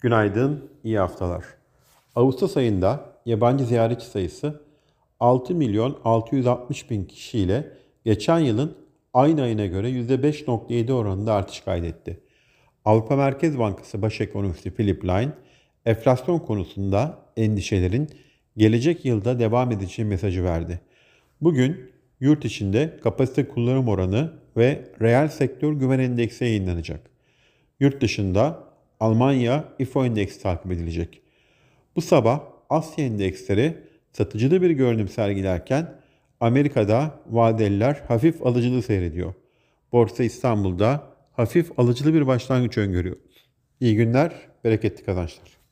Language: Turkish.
Günaydın, iyi haftalar. Ağustos ayında yabancı ziyaretçi sayısı 6 milyon 660 bin kişiyle geçen yılın aynı ayına göre %5.7 oranında artış kaydetti. Avrupa Merkez Bankası Baş Ekonomisti Philip Line, enflasyon konusunda endişelerin gelecek yılda devam edeceği mesajı verdi. Bugün yurt içinde kapasite kullanım oranı ve reel sektör güven endeksi yayınlanacak. Yurt dışında Almanya IFO endeksi takip edilecek. Bu sabah Asya endeksleri satıcılı bir görünüm sergilerken Amerika'da vadeliler hafif alıcılı seyrediyor. Borsa İstanbul'da hafif alıcılı bir başlangıç öngörüyor. İyi günler, bereketli kazançlar.